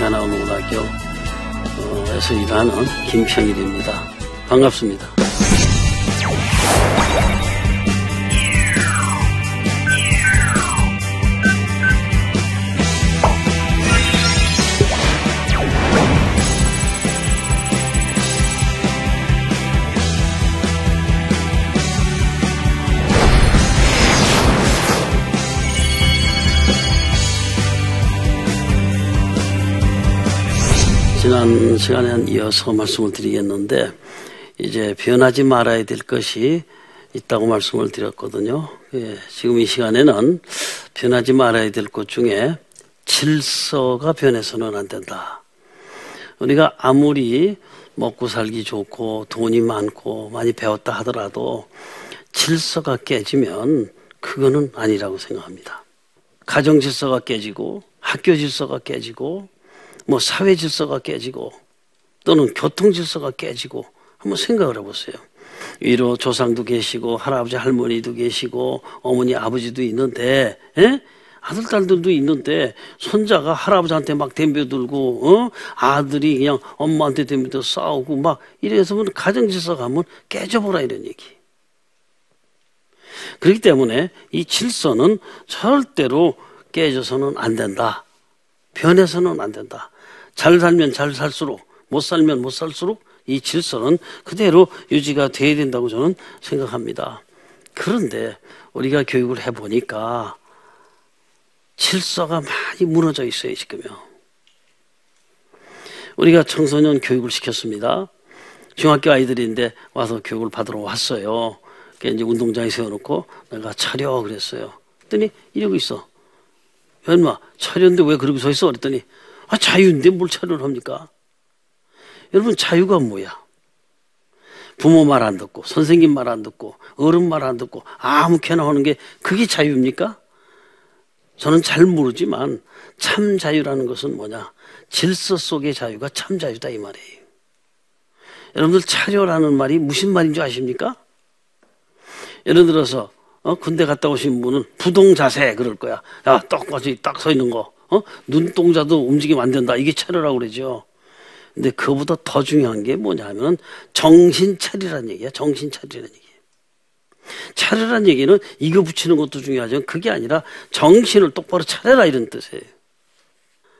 제1가나안농문학교에서 일하는 김평일입니다. 반갑습니다. 시간에 이어서 말씀을 드리겠는데 이제 변하지 말아야 될 것이 있다고 말씀을 드렸거든요. 예, 지금 이 시간에는 변하지 말아야 될 것 중에 질서가 변해서는 안 된다. 우리가 아무리 먹고 살기 좋고 돈이 많고 많이 배웠다 하더라도 질서가 깨지면 그거는 아니라고 생각합니다. 가정 질서가 깨지고 학교 질서가 깨지고 뭐 사회 질서가 깨지고 또는 교통 질서가 깨지고 한번 생각을 해보세요. 위로 조상도 계시고 할아버지 할머니도 계시고 어머니 아버지도 있는데 에? 예? 아들 딸들도 있는데 손자가 할아버지한테 막 덤벼들고 어? 아들이 그냥 엄마한테 덤벼들 싸우고 막 이래서 가정 질서가 한번 깨져보라 이런 얘기. 그렇기 때문에 이 질서는 절대로 깨져서는 안 된다. 변해서는 안 된다. 잘 살면 잘 살수록 못 살면 못 살수록 이 질서는 그대로 유지가 돼야 된다고 저는 생각합니다. 그런데 우리가 교육을 해보니까 질서가 많이 무너져 있어요, 지금요. 우리가 청소년 교육을 시켰습니다. 중학교 아이들인데 와서 교육을 받으러 왔어요. 이제 운동장에 세워놓고 내가 차려 그랬어요. 그랬더니 이러고 있어. 얼마 차렸는데 왜 그러고 서 있어? 그랬더니 아, 자유인데 뭘 차를 합니까? 여러분, 자유가 뭐야? 부모 말 안 듣고, 선생님 말 안 듣고, 어른 말 안 듣고, 아무렇게나 하는 게 그게 자유입니까? 저는 잘 모르지만 참 자유라는 것은 뭐냐? 질서 속의 자유가 참 자유다 이 말이에요. 여러분들 차려라는 말이 무슨 말인 줄 아십니까? 예를 들어서 어, 군대 갔다 오신 분은 부동 자세 그럴 거야. 야, 똑같이 딱 서 있는 거. 어? 눈동자도 움직이면 안 된다. 이게 차려라고 그러죠. 근데 그보다 더 중요한 게 뭐냐면 정신 차리라는 얘기야. 정신 차리라는 얘기. 차려라는 얘기는 이거 붙이는 것도 중요하지만 그게 아니라 정신을 똑바로 차려라 이런 뜻이에요.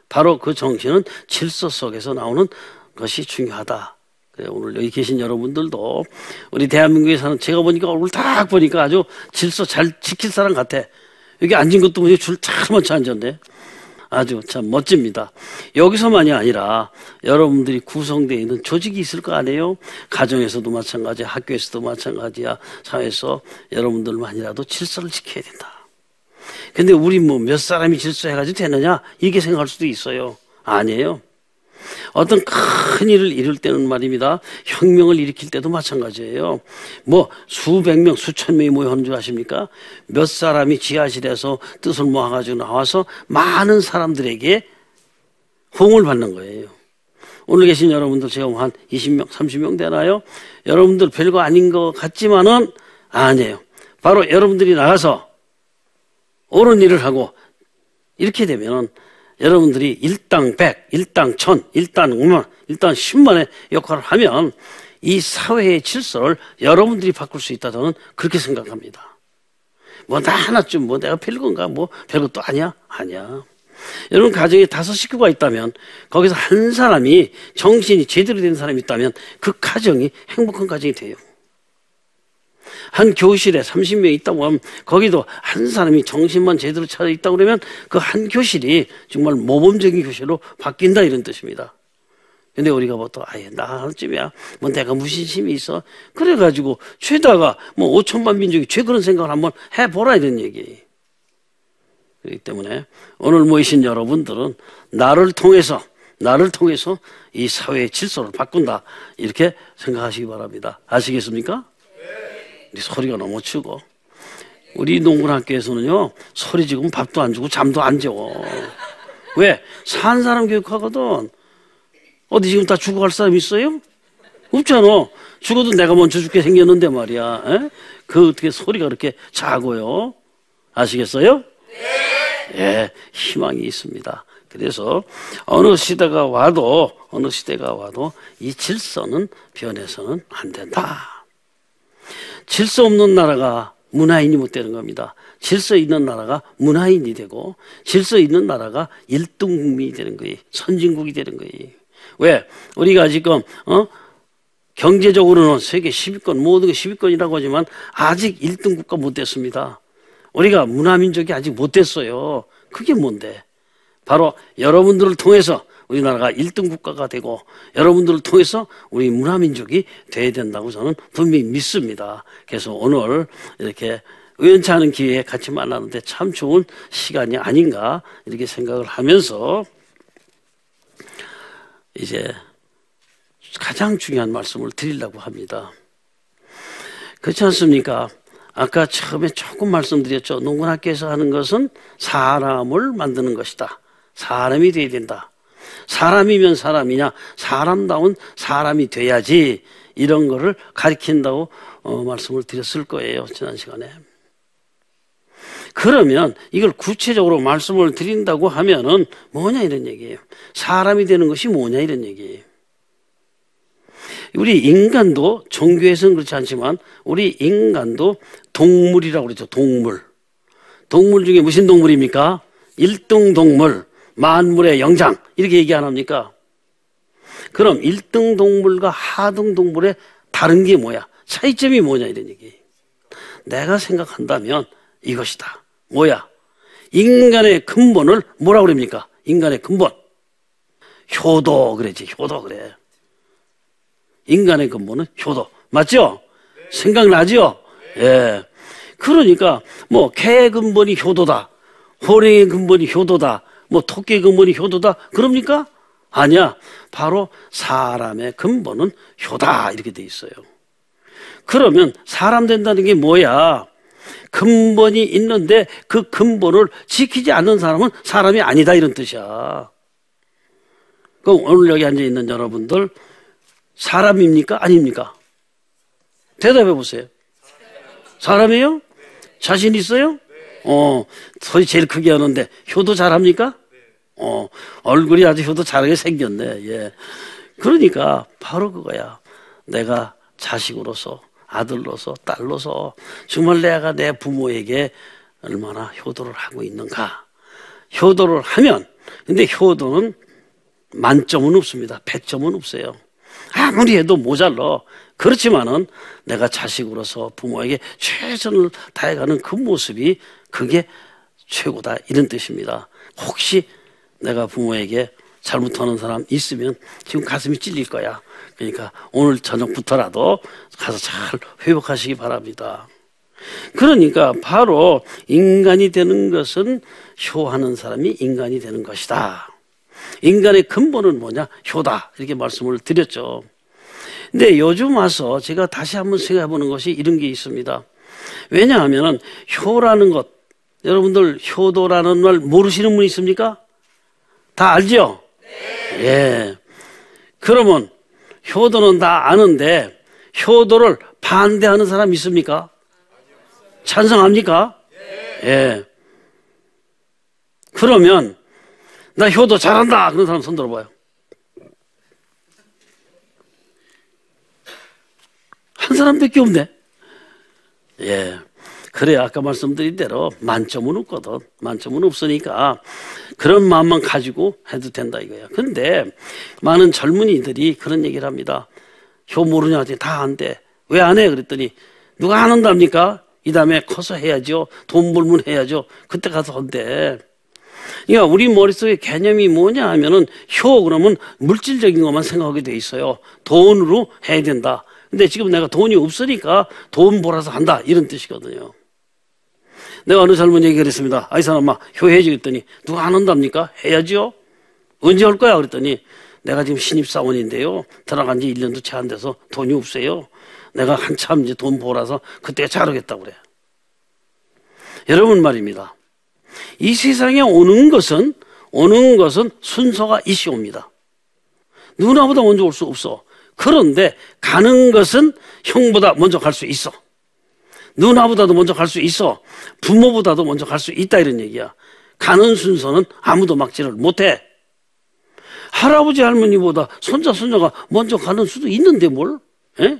바로 그 정신은 질서 속에서 나오는 것이 중요하다. 그래, 오늘 여기 계신 여러분들도 우리 대한민국에 사는 제가 보니까 얼굴 딱 보니까 아주 질서 잘 지킬 사람 같아. 여기 앉은 것도 보니 줄참 많지 앉았네. 아주 참 멋집니다. 여기서만이 아니라 여러분들이 구성되어 있는 조직이 있을 거 아니에요? 가정에서도 마찬가지야, 학교에서도 마찬가지야, 사회에서 여러분들만이라도 질서를 지켜야 된다. 근데 우리 뭐 몇 사람이 질서해가지고 되느냐? 이렇게 생각할 수도 있어요. 아니에요. 어떤 큰 일을 이룰 때는 말입니다. 혁명을 일으킬 때도 마찬가지예요. 뭐 수백 명, 수천 명이 모여 하는 줄 아십니까? 몇 사람이 지하실에서 뜻을 모아가지고 나와서 많은 사람들에게 호응을 받는 거예요. 오늘 계신 여러분들 제가 한 20명, 30명 되나요? 여러분들 별거 아닌 것 같지만은 아니에요. 바로 여러분들이 나가서 옳은 일을 하고 이렇게 되면 여러분들이 일당 백, 일당 천, 일당 오만, 일당 십만의 역할을 하면 이 사회의 질서를 여러분들이 바꿀 수 있다 저는 그렇게 생각합니다. 뭐 나 하나쯤 뭐 내가 별건가 뭐 별것도 아니야? 아니야. 여러분 가정에 다섯 식구가 있다면 거기서 한 사람이 정신이 제대로 된 사람이 있다면 그 가정이 행복한 가정이 돼요. 한 교실에 30명 있다고 하면 거기도 한 사람이 정신만 제대로 차려 있다고 그러면 그 한 교실이 정말 모범적인 교실로 바뀐다 이런 뜻입니다. 근데 우리가 뭐또 아예 나쯤이야. 뭐 내가 무슨 힘이 있어. 그래가지고 죄다가 뭐 5천만 민족이 죄 그런 생각을 한번 해보라 이런 얘기. 그렇기 때문에 오늘 모이신 여러분들은 나를 통해서 나를 통해서 이 사회의 질서를 바꾼다. 이렇게 생각하시기 바랍니다. 아시겠습니까? 소리가 너무 치고. 우리 농군학교에서는요, 소리 지금 밥도 안 주고 잠도 안 재워. 왜? 산 사람 교육하거든. 어디 지금 다 죽어갈 사람 있어요? 없잖아. 죽어도 내가 먼저 죽게 생겼는데 말이야. 에? 그 어떻게 소리가 그렇게 작고요? 아시겠어요? 네. 예, 희망이 있습니다. 그래서 어느 시대가 와도 어느 시대가 와도 이 질서는 변해서는 안 된다. 질서 없는 나라가 문화인이 못 되는 겁니다. 질서 있는 나라가 문화인이 되고 질서 있는 나라가 일등 국민이 되는 거예요. 선진국이 되는 거예요. 왜? 우리가 지금 어? 경제적으로는 세계 10위권 모든 게 10위권이라고 하지만 아직 1등 국가 못 됐습니다. 우리가 문화민족이 아직 못 됐어요. 그게 뭔데? 바로 여러분들을 통해서 우리나라가 1등 국가가 되고 여러분들을 통해서 우리 문화민족이 돼야 된다고 저는 분명히 믿습니다. 그래서 오늘 이렇게 우연치 않은 기회에 같이 만나는데 참 좋은 시간이 아닌가 이렇게 생각을 하면서 이제 가장 중요한 말씀을 드리려고 합니다. 그렇지 않습니까? 아까 처음에 조금 말씀드렸죠. 농군학교에서 하는 것은 사람을 만드는 것이다. 사람이 돼야 된다. 사람이면 사람이냐? 사람다운 사람이 돼야지 이런 거를 가리킨다고 어, 말씀을 드렸을 거예요. 지난 시간에. 그러면 이걸 구체적으로 말씀을 드린다고 하면은 뭐냐 이런 얘기예요. 사람이 되는 것이 뭐냐 이런 얘기예요. 우리 인간도 종교에서는 그렇지 않지만 우리 인간도 동물이라고 그러죠. 동물. 동물 중에 무슨 동물입니까? 일등 동물, 만물의 영장 이렇게 얘기 안 합니까? 그럼 일등 동물과 하등 동물의 다른 게 뭐야? 차이점이 뭐냐 이런 얘기. 내가 생각한다면 이것이다. 뭐야? 인간의 근본을 뭐라고 그럽니까? 인간의 근본. 효도 그래지. 효도 그래. 인간의 근본은 효도. 맞죠? 네. 생각나죠? 네. 예. 그러니까 뭐 개의 근본이 효도다. 호랭의 근본이 효도다. 뭐 토끼의 근본이 효도다. 그럽니까? 아니야. 바로 사람의 근본은 효다. 이렇게 돼 있어요. 그러면 사람 된다는 게 뭐야? 근본이 있는데 그 근본을 지키지 않는 사람은 사람이 아니다 이런 뜻이야. 그럼 오늘 여기 앉아 있는 여러분들 사람입니까? 아닙니까? 대답해 보세요. 사람이에요? 자신 있어요? 어, 소리 제일 크게 하는데 효도 잘합니까? 어, 얼굴이 아주 효도 잘하게 생겼네. 예. 그러니까 바로 그거야. 내가 자식으로서 아들로서 딸로서 정말 내가 내 부모에게 얼마나 효도를 하고 있는가. 효도를 하면 근데 효도는 만점은 없습니다. 100점은 없어요. 아무리 해도 모자러. 그렇지만은 내가 자식으로서 부모에게 최선을 다해가는 그 모습이 그게 최고다. 이런 뜻입니다. 혹시 내가 부모에게 잘못하는 사람 있으면 지금 가슴이 찔릴 거야. 그러니까 오늘 저녁부터라도 가서 잘 회복하시기 바랍니다. 그러니까 바로 인간이 되는 것은 효하는 사람이 인간이 되는 것이다. 인간의 근본은 뭐냐? 효다. 이렇게 말씀을 드렸죠. 근데 요즘 와서 제가 다시 한번 생각해 보는 것이 이런 게 있습니다. 왜냐하면 효라는 것, 여러분들 효도라는 말 모르시는 분 있습니까? 다 알죠? 네. 예. 그러면 효도는 다 아는데 효도를 반대하는 사람 있습니까? 찬성합니까? 네. 예. 그러면 나 효도 잘한다 그런 사람 손 들어봐요. 한 사람밖에 없네. 예. 그래 아까 말씀드린 대로 만점은 없거든. 만점은 없으니까 그런 마음만 가지고 해도 된다 이거야. 근데 많은 젊은이들이 그런 얘기를 합니다. 효 모르냐? 다 안 돼. 왜 안 해? 그랬더니 누가 안 한답니까? 이 다음에 커서 해야죠. 돈 벌면 해야죠. 그때 가서 한대. 그러니까 우리 머릿속에 개념이 뭐냐 하면은 효 그러면 물질적인 것만 생각하게 돼 있어요. 돈으로 해야 된다. 근데 지금 내가 돈이 없으니까 돈 벌어서 한다. 이런 뜻이거든요. 내가 어느 젊은이에게 그랬습니다. 아이 사람아, 효해야지 그랬더니 누가 안 한답니까? 해야지요. 언제 할 거야? 그랬더니 내가 지금 신입사원인데요. 들어간 지 1년도 채 안 돼서 돈이 없어요. 내가 한참 이제 돈 벌어서 그때 잘하겠다고 그래. 여러분 말입니다. 이 세상에 오는 것은, 오는 것은 순서가 있시옵니다. 누나보다 먼저 올 수 없어. 그런데 가는 것은 형보다 먼저 갈 수 있어. 누나보다도 먼저 갈 수 있어. 부모보다도 먼저 갈 수 있다 이런 얘기야. 가는 순서는 아무도 막지를 못해. 할아버지 할머니보다 손자 손녀가 먼저 가는 수도 있는데 뭘? 에?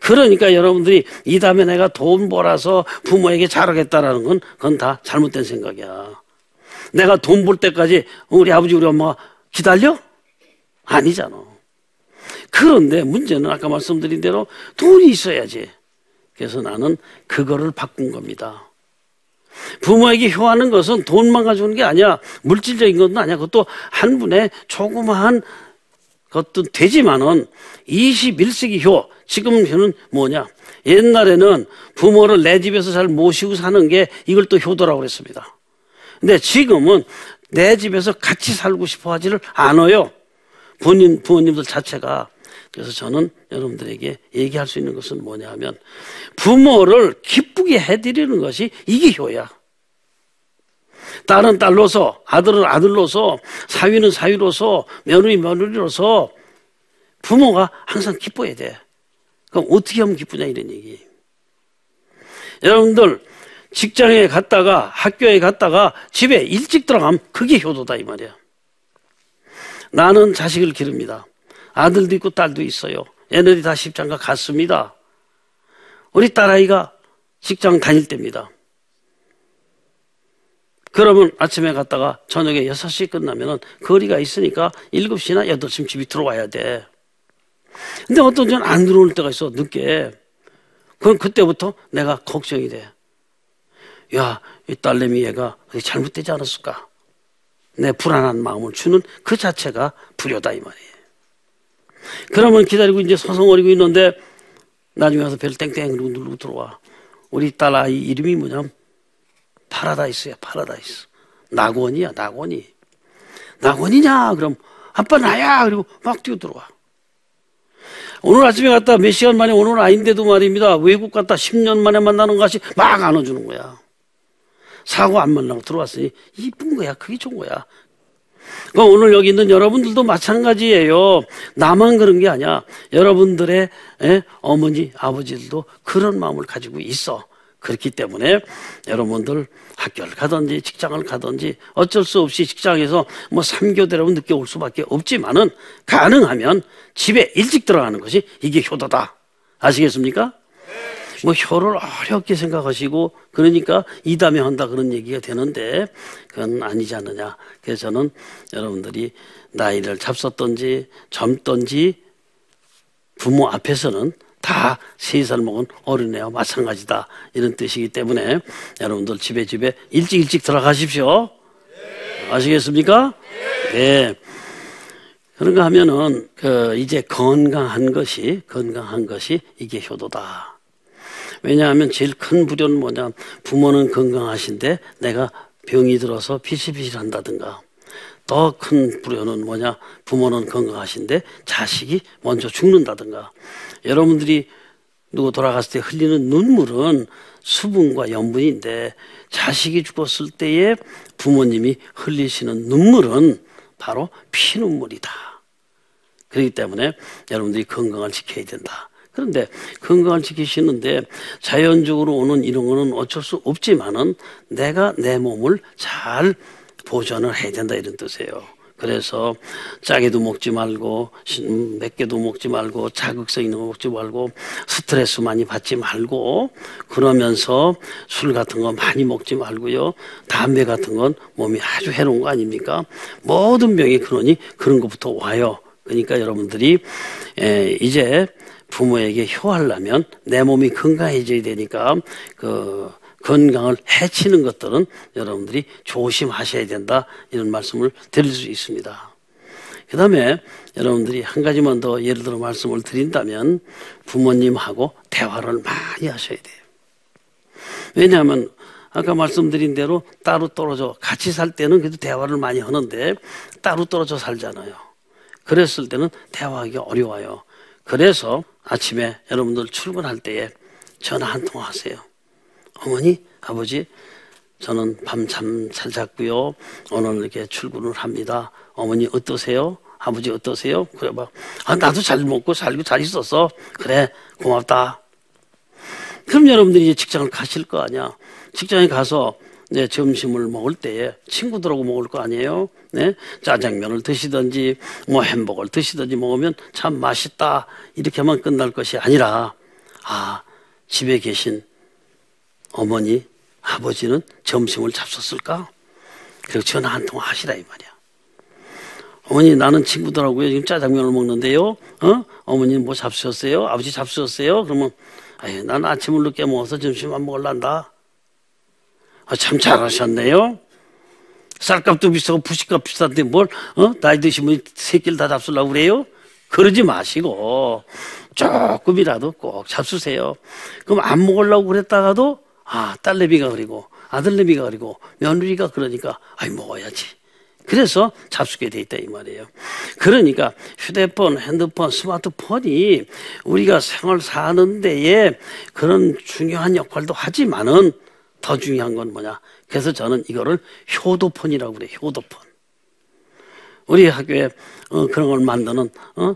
그러니까 여러분들이 이 다음에 내가 돈 벌어서 부모에게 잘하겠다라는 건 그건 다 잘못된 생각이야. 내가 돈 벌 때까지 우리 아버지 우리 엄마가 기다려? 아니잖아. 그런데 문제는 아까 말씀드린 대로 돈이 있어야지. 그래서 나는 그거를 바꾼 겁니다. 부모에게 효하는 것은 돈만 가져오는 게 아니야. 물질적인 것도 아니야. 그것도 한 분의 조그마한 것도 되지만은 21세기 효, 지금 효는 뭐냐? 옛날에는 부모를 내 집에서 잘 모시고 사는 게 이걸 또 효도라고 그랬습니다. 근데 지금은 내 집에서 같이 살고 싶어 하지를 않아요. 부모님, 부모님들 자체가. 그래서 저는 여러분들에게 얘기할 수 있는 것은 뭐냐 하면 부모를 기쁘게 해드리는 것이 이게 효야. 딸은 딸로서, 아들은 아들로서, 사위는 사위로서, 며느리 며느리로서 부모가 항상 기뻐야 돼. 그럼 어떻게 하면 기쁘냐 이런 얘기. 여러분들 직장에 갔다가 학교에 갔다가 집에 일찍 들어가면 그게 효도다 이 말이야. 나는 자식을 기릅니다. 아들도 있고 딸도 있어요. 얘네들이 다 십장가 갔습니다. 우리 딸아이가 직장 다닐 때입니다. 그러면 아침에 갔다가 저녁에 6시 끝나면은 거리가 있으니까 7시나 8시쯤 집이 들어와야 돼. 근데 어떤 전 안 들어올 때가 있어, 늦게. 그럼 그때부터 내가 걱정이 돼. 야, 이 딸내미 얘가 잘못되지 않았을까? 내 불안한 마음을 주는 그 자체가 불효다, 이 말이에요. 그러면 기다리고 이제 서성거리고 있는데 나중에 와서 벨 땡땡 그리고 누르고 들어와. 우리 딸 아이 이름이 뭐냐면 파라다이스야, 파라다이스. 낙원이야, 낙원이. 낙원이냐? 그럼 아빠 나야! 그리고 막 뛰어 들어와. 오늘 아침에 갔다 몇 시간 만에 오늘 아닌데도 말입니다. 외국 갔다 10년 만에 만나는 것이 막 안아주는 거야. 사고 안 만나고 들어왔으니 이쁜 거야. 그게 좋은 거야. 그럼 오늘 여기 있는 여러분들도 마찬가지예요. 나만 그런 게 아니야. 여러분들의 에? 어머니, 아버지들도 그런 마음을 가지고 있어. 그렇기 때문에 여러분들 학교를 가든지 직장을 가든지 어쩔 수 없이 직장에서 뭐 3교대라고 늦게 올 수밖에 없지만은 가능하면 집에 일찍 들어가는 것이 이게 효도다. 아시겠습니까? 뭐 효를 어렵게 생각하시고 그러니까 이담에 한다 그런 얘기가 되는데 그건 아니지 않느냐. 그래서 저는 여러분들이 나이를 잡섰던지 젊던지 부모 앞에서는 다 세 살 먹은 어린애와 마찬가지다 이런 뜻이기 때문에 여러분들 집에 집에 일찍 일찍 들어가십시오. 아시겠습니까? 네. 그런가 하면은 그 이제 건강한 것이 건강한 것이 이게 효도다. 왜냐하면 제일 큰 불효는 뭐냐 부모는 건강하신데 내가 병이 들어서 피실피실한다든가 더 큰 불효는 뭐냐 부모는 건강하신데 자식이 먼저 죽는다든가 여러분들이 누구 돌아갔을 때 흘리는 눈물은 수분과 염분인데 자식이 죽었을 때에 부모님이 흘리시는 눈물은 바로 피눈물이다. 그렇기 때문에 여러분들이 건강을 지켜야 된다. 그런데 건강을 지키시는데 자연적으로 오는 이런 거는 어쩔 수 없지만은 내가 내 몸을 잘 보존을 해야 된다 이런 뜻이에요. 그래서 짜게도 먹지 말고 맵게도 먹지 말고 자극성 있는 거 먹지 말고 스트레스 많이 받지 말고 그러면서 술 같은 거 많이 먹지 말고요. 담배 같은 건 몸이 아주 해로운 거 아닙니까? 모든 병이 그러니 그런 것부터 와요 그러니까 여러분들이 이제 부모에게 효하려면 내 몸이 건강해져야 되니까 그 건강을 해치는 것들은 여러분들이 조심하셔야 된다 이런 말씀을 드릴 수 있습니다. 그 다음에 여러분들이 한 가지만 더 예를 들어 말씀을 드린다면 부모님하고 대화를 많이 하셔야 돼요. 왜냐하면 아까 말씀드린 대로 따로 떨어져 같이 살 때는 그래도 대화를 많이 하는데 따로 떨어져 살잖아요. 그랬을 때는 대화하기 어려워요. 그래서 아침에 여러분들 출근할 때에 전화 한 통 하세요. 어머니, 아버지, 저는 밤잠 잘 잤고요. 오늘 이렇게 출근을 합니다. 어머니 어떠세요? 아버지 어떠세요? 그래 봐. 아, 나도 잘 먹고 살고 잘 있었어. 그래, 고맙다. 그럼 여러분들이 이제 직장을 가실 거 아니야. 직장에 가서 네, 점심을 먹을 때에 친구들하고 먹을 거 아니에요? 네? 짜장면을 드시든지 뭐 햄버거를 드시든지 먹으면 참 맛있다 이렇게만 끝날 것이 아니라 아 집에 계신 어머니 아버지는 점심을 잡섰을까? 그리고 전화 한 통 하시라 이 말이야. 어머니 나는 친구들하고요 지금 짜장면을 먹는데요. 어? 어머니 뭐 잡수셨어요? 아버지 잡수셨어요? 그러면 아유 난 아침을 늦게 먹어서 점심 안 먹을란다. 아, 참 잘하셨네요. 쌀값도 비싸고 부식값 비싼데 뭘 어? 나이 드시면 새끼를 다 잡수려고 그래요? 그러지 마시고 조금이라도 꼭 잡수세요. 그럼 안 먹으려고 그랬다가도 아 딸내미가 그리고 아들내미가 그리고 며느리가 그러니까 아이 먹어야지. 그래서 잡수게 돼 있다 이 말이에요. 그러니까 휴대폰, 핸드폰, 스마트폰이 우리가 생활 사는 데에 그런 중요한 역할도 하지만은 더 중요한 건 뭐냐? 그래서 저는 이거를 효도폰이라고 그래요. 효도폰. 우리 학교에 어, 그런 걸 만드는 어?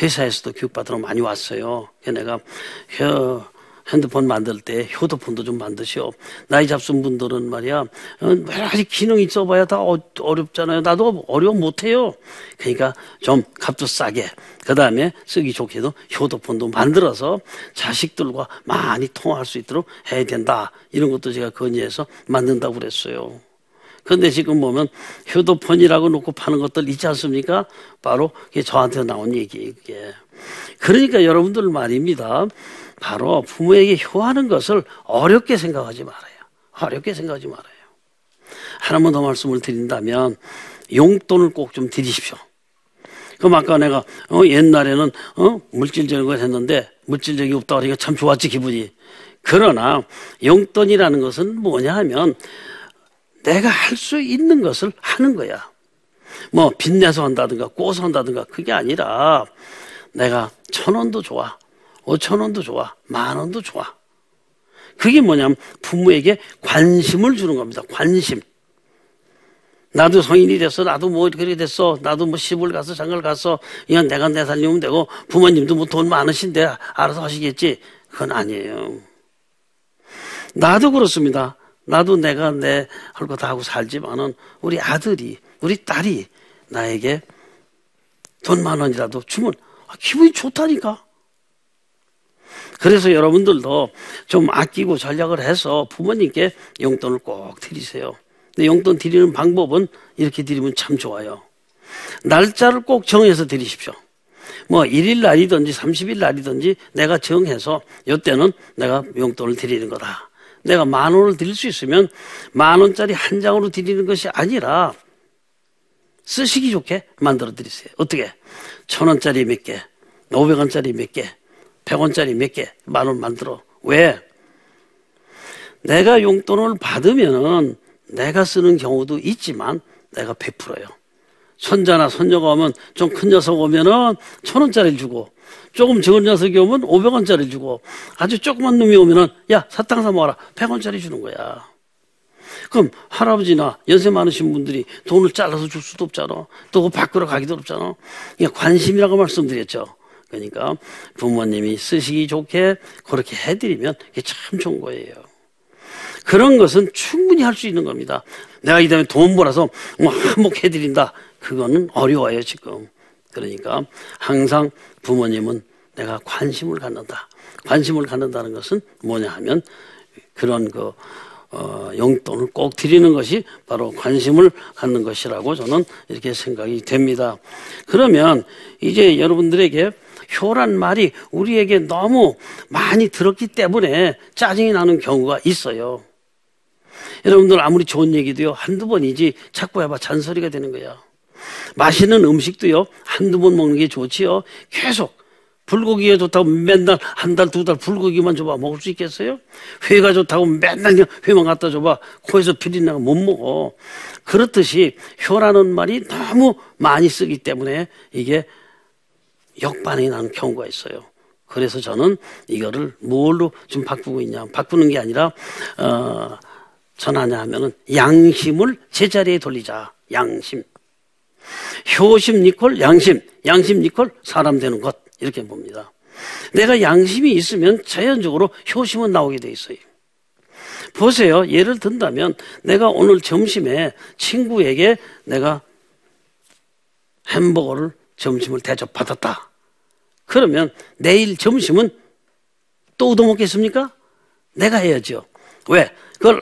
회사에서도 교육받으러 많이 왔어요. 내가 혀, 핸드폰 만들 때 효도폰도 좀 만드시오. 나이 잡순 분들은 말이야 어, 여러 가지 기능이 있어봐야 다 어, 어렵잖아요. 나도 어려워 못해요. 그러니까 좀 값도 싸게 그 다음에 쓰기 좋게도 효도폰도 만들어서 자식들과 많이 통화할 수 있도록 해야 된다. 이런 것도 제가 건의해서 만든다고 그랬어요. 그런데 지금 보면 효도폰이라고 놓고 파는 것들 있지 않습니까? 바로 저한테 나온 얘기예요. 그게. 그러니까 여러분들 말입니다. 바로 부모에게 효하는 것을 어렵게 생각하지 말아요. 어렵게 생각하지 말아요. 하나만 더 말씀을 드린다면 용돈을 꼭 좀 드리십시오. 그럼 아까 내가 어, 옛날에는 어, 물질적인 걸 했는데 물질적이 없다 그러니까 참 좋았지 기분이. 그러나 용돈이라는 것은 뭐냐 하면 내가 할 수 있는 것을 하는 거야. 뭐 빚내서 한다든가 꼬서 한다든가 그게 아니라 내가 천 원도 좋아. 오천 원도 좋아. 만 원도 좋아. 그게 뭐냐면 부모에게 관심을 주는 겁니다. 관심. 나도 성인이 됐어. 나도 뭐 그렇게 됐어. 나도 뭐 시골 가서 장가를 가서 이건 내가 내 살리면 되고 부모님도 뭐 돈 많으신데 알아서 하시겠지. 그건 아니에요. 나도 그렇습니다. 나도 내가 내 할 거 다 하고 살지만은 우리 아들이 우리 딸이 나에게 돈 만 원이라도 주면 기분이 좋다니까. 그래서 여러분들도 좀 아끼고 전략을 해서 부모님께 용돈을 꼭 드리세요. 근데 용돈 드리는 방법은 이렇게 드리면 참 좋아요. 날짜를 꼭 정해서 드리십시오. 뭐 1일 날이든지 30일 날이든지 내가 정해서 이때는 내가 용돈을 드리는 거다. 내가 만 원을 드릴 수 있으면 만 원짜리 한 장으로 드리는 것이 아니라 쓰시기 좋게 만들어 드리세요. 어떻게? 천 원짜리 몇 개, 오백 원짜리 몇 개, 백 원짜리 몇 개, 만 원 만들어. 왜? 내가 용돈을 받으면은 내가 쓰는 경우도 있지만 내가 베풀어요. 손자나 손녀가 오면 좀 큰 녀석 오면은 천 원짜리를 주고 조금 적은 녀석이 오면 오백 원짜리 주고 아주 조그만 놈이 오면은 야 사탕 사 먹어라 백 원짜리 주는 거야. 그럼 할아버지나 연세 많으신 분들이 돈을 잘라서 줄 수도 없잖아. 또 바꾸러 가기도 없잖아. 관심이라고 말씀드렸죠. 그러니까 부모님이 쓰시기 좋게 그렇게 해드리면 이게 참 좋은 거예요. 그런 것은 충분히 할 수 있는 겁니다. 내가 이 다음에 돈 벌어서 뭐 한몫 해드린다. 그거는 어려워요, 지금. 그러니까 항상 부모님은 내가 관심을 갖는다. 관심을 갖는다는 것은 뭐냐 하면 그런 그, 어, 용돈을 꼭 드리는 것이 바로 관심을 갖는 것이라고 저는 이렇게 생각이 됩니다. 그러면 이제 여러분들에게 효란 말이 우리에게 너무 많이 들었기 때문에 짜증이 나는 경우가 있어요. 여러분들 아무리 좋은 얘기도요, 한두 번이지 자꾸 해봐 잔소리가 되는 거야. 맛있는 음식도요, 한두 번 먹는 게 좋지요. 계속 불고기가 좋다고 맨날 한 달, 두 달 불고기만 줘봐. 먹을 수 있겠어요? 회가 좋다고 맨날 회만 갖다 줘봐. 코에서 피리나가 못 먹어. 그렇듯이 효라는 말이 너무 많이 쓰기 때문에 이게 역반응이 나는 경우가 있어요. 그래서 저는 이거를 뭘로 좀 바꾸고 있냐. 바꾸는 게 아니라, 어, 전하냐 하면은 양심을 제자리에 돌리자. 양심. 효심 니콜 양심. 양심 니콜 사람 되는 것. 이렇게 봅니다. 내가 양심이 있으면 자연적으로 효심은 나오게 돼 있어요. 보세요. 예를 든다면 내가 오늘 점심에 친구에게 내가 햄버거를 점심을 대접받았다. 그러면 내일 점심은 또 얻어먹겠습니까? 내가 해야죠. 왜? 그걸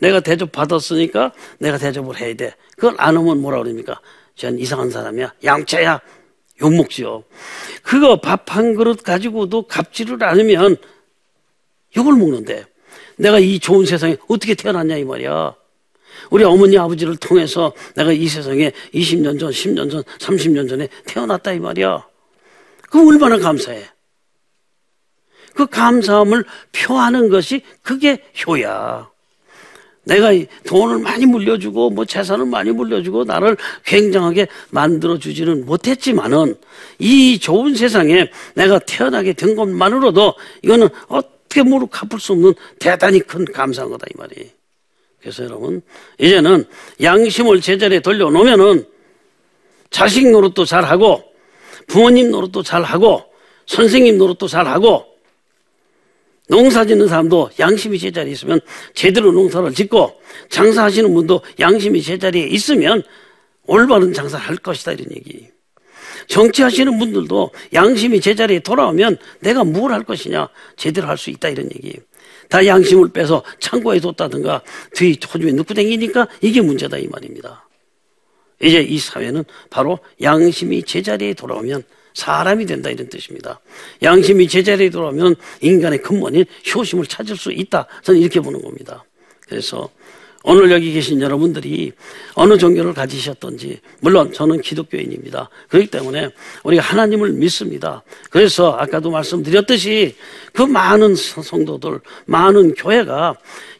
내가 대접받았으니까 내가 대접을 해야 돼. 그걸 안 하면 뭐라 그럽니까? 전 이상한 사람이야. 양채야. 욕먹지요. 그거 밥 한 그릇 가지고도 갚지를 않으면 욕을 먹는데 내가 이 좋은 세상에 어떻게 태어났냐 이 말이야. 우리 어머니 아버지를 통해서 내가 이 세상에 20년 전, 10년 전, 30년 전에 태어났다 이 말이야. 그럼 얼마나 감사해. 그 감사함을 표하는 것이 그게 효야. 내가 돈을 많이 물려주고 뭐 재산을 많이 물려주고 나를 굉장하게 만들어 주지는 못했지만은 이 좋은 세상에 내가 태어나게 된 것만으로도 이거는 어떻게 모르 갚을 수 없는 대단히 큰 감사한 거다 이 말이. 그래서 여러분 이제는 양심을 제자리에 돌려놓으면은 자식 노릇도 잘하고 부모님 노릇도 잘하고 선생님 노릇도 잘하고 농사 짓는 사람도 양심이 제자리에 있으면 제대로 농사를 짓고 장사하시는 분도 양심이 제자리에 있으면 올바른 장사를 할 것이다 이런 얘기. 정치하시는 분들도 양심이 제자리에 돌아오면 내가 뭘 할 것이냐 제대로 할 수 있다 이런 얘기. 다 양심을 빼서 창고에 뒀다든가 뒤 호주에 넣고 다니니까 이게 문제다 이 말입니다. 이제 이 사회는 바로 양심이 제자리에 돌아오면 사람이 된다 이런 뜻입니다. 양심이 제자리에 돌아오면 인간의 근본인 효심을 찾을 수 있다. 저는 이렇게 보는 겁니다. 그래서 오늘 여기 계신 여러분들이 어느 종교를 가지셨던지 물론 저는 기독교인입니다. 그렇기 때문에 우리가 하나님을 믿습니다. 그래서 아까도 말씀드렸듯이 그 많은 성도들, 많은 교회가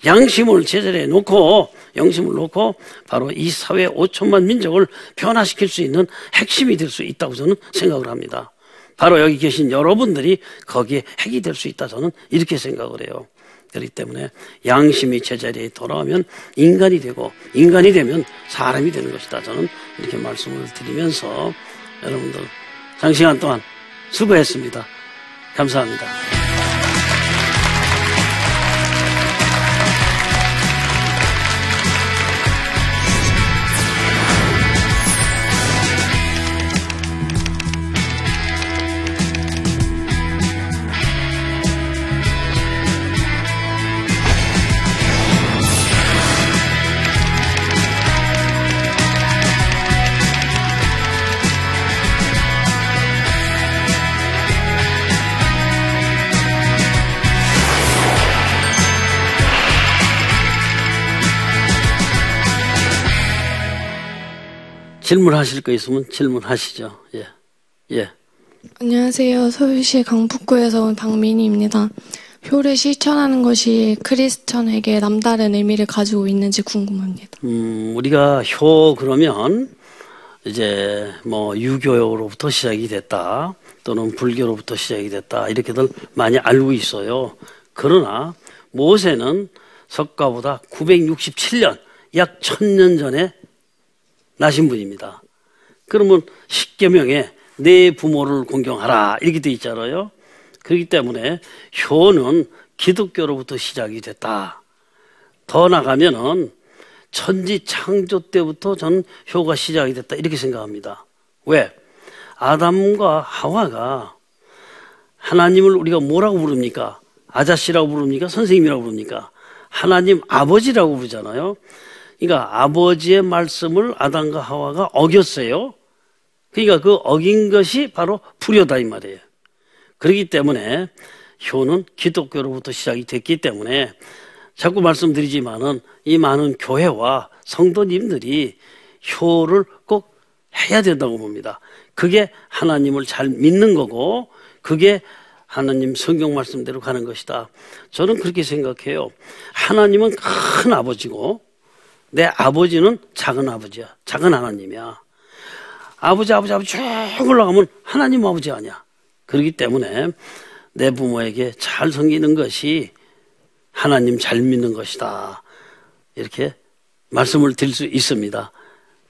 양심을 제자리에 놓고 영심을 놓고 바로 이 사회 5천만 민족을 변화시킬 수 있는 핵심이 될 수 있다고 저는 생각을 합니다. 바로 여기 계신 여러분들이 거기에 핵이 될 수 있다 저는 이렇게 생각을 해요. 그렇기 때문에 양심이 제자리에 돌아오면 인간이 되고 인간이 되면 사람이 되는 것이다. 저는 이렇게 말씀을 드리면서 여러분들 장시간 동안 수고했습니다. 감사합니다. 질문하실 거 있으면 질문하시죠. 예. 예. 안녕하세요. 서울시 강북구에서 온 박민희입니다. 효를 실천하는 것이 크리스천에게 남다른 의미를 가지고 있는지 궁금합니다. 음, 우리가 효 그러면 이제 뭐 유교로부터 시작이 됐다 또는 불교로부터 시작이 됐다 이렇게들 많이 알고 있어요. 그러나 모세는 석가보다 967년 약 1000년 전에 나신 분입니다. 그러면 십계명에 내 부모를 공경하라 이렇게 돼 있잖아요. 그렇기 때문에 효는 기독교로부터 시작이 됐다. 더 나가면은 천지 창조 때부터 저는 효가 시작이 됐다 이렇게 생각합니다. 왜? 아담과 하와가 하나님을 우리가 뭐라고 부릅니까? 아저씨라고 부릅니까? 선생님이라고 부릅니까? 하나님 아버지라고 부르잖아요. 그러니까 아버지의 말씀을 아담과 하와가 어겼어요. 그러니까 그 어긴 것이 바로 불효다 이 말이에요. 그렇기 때문에 효는 기독교로부터 시작이 됐기 때문에 자꾸 말씀드리지만은 이 많은 교회와 성도님들이 효를 꼭 해야 된다고 봅니다. 그게 하나님을 잘 믿는 거고 그게 하나님 성경 말씀대로 가는 것이다. 저는 그렇게 생각해요. 하나님은 큰 아버지고 내 아버지는 작은 아버지야. 작은 하나님이야. 아버지, 아버지, 아버지 쭉 올라가면 하나님 아버지 아니야. 그렇기 때문에 내 부모에게 잘 섬기는 것이 하나님 잘 믿는 것이다. 이렇게 말씀을 드릴 수 있습니다.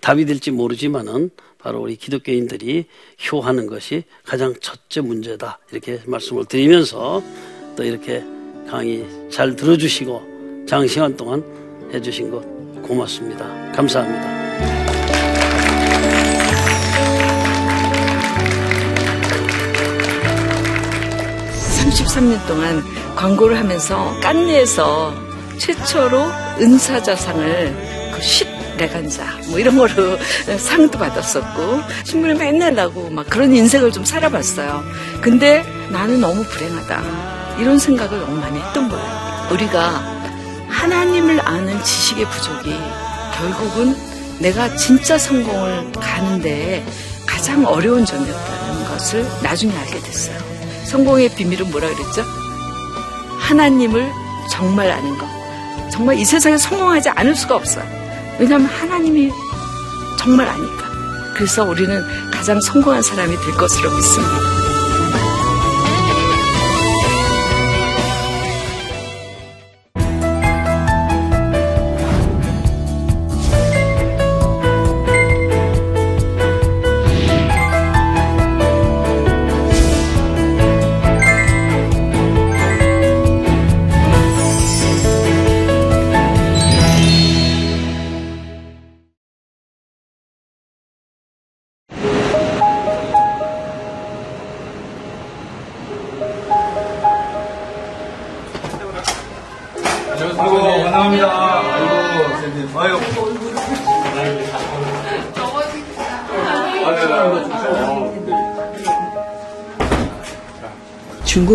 답이 될지 모르지만은 바로 우리 기독교인들이 효하는 것이 가장 첫째 문제다. 이렇게 말씀을 드리면서 또 이렇게 강의 잘 들어주시고 장시간 동안 해주신 것 고맙습니다. 감사합니다. 33년 동안 광고를 하면서 깐네에서 최초로 은사자상을 그 10레간자 뭐 이런 거로 상도 받았었고 신문에 맨날 나고 막 그런 인생을 좀 살아봤어요. 근데 나는 너무 불행하다. 이런 생각을 너무 많이 했던 거예요. 우리가 하나님을 아는 지식의 부족이 결국은 내가 진짜 성공을 가는데 가장 어려운 점이었다는 것을 나중에 알게 됐어요. 성공의 비밀은 뭐라 그랬죠? 하나님을 정말 아는 것. 정말 이 세상에 성공하지 않을 수가 없어요. 왜냐하면 하나님이 정말 아니까. 그래서 우리는 가장 성공한 사람이 될 것으로 믿습니다.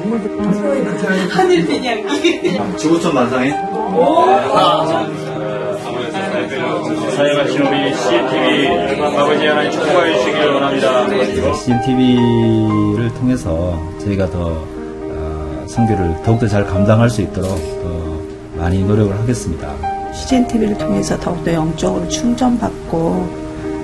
저희들하고 지구촌 만상인 사역하신 우리 CNTV 아버지 하나님 축복하여 주시길 원합니다. CNTV를 통해서 저희가 더 어, 선교를 더욱더 잘 감당할 수 있도록 더 많이 노력을 하겠습니다. CGN TV를 통해서 더욱더 영적으로 충전받고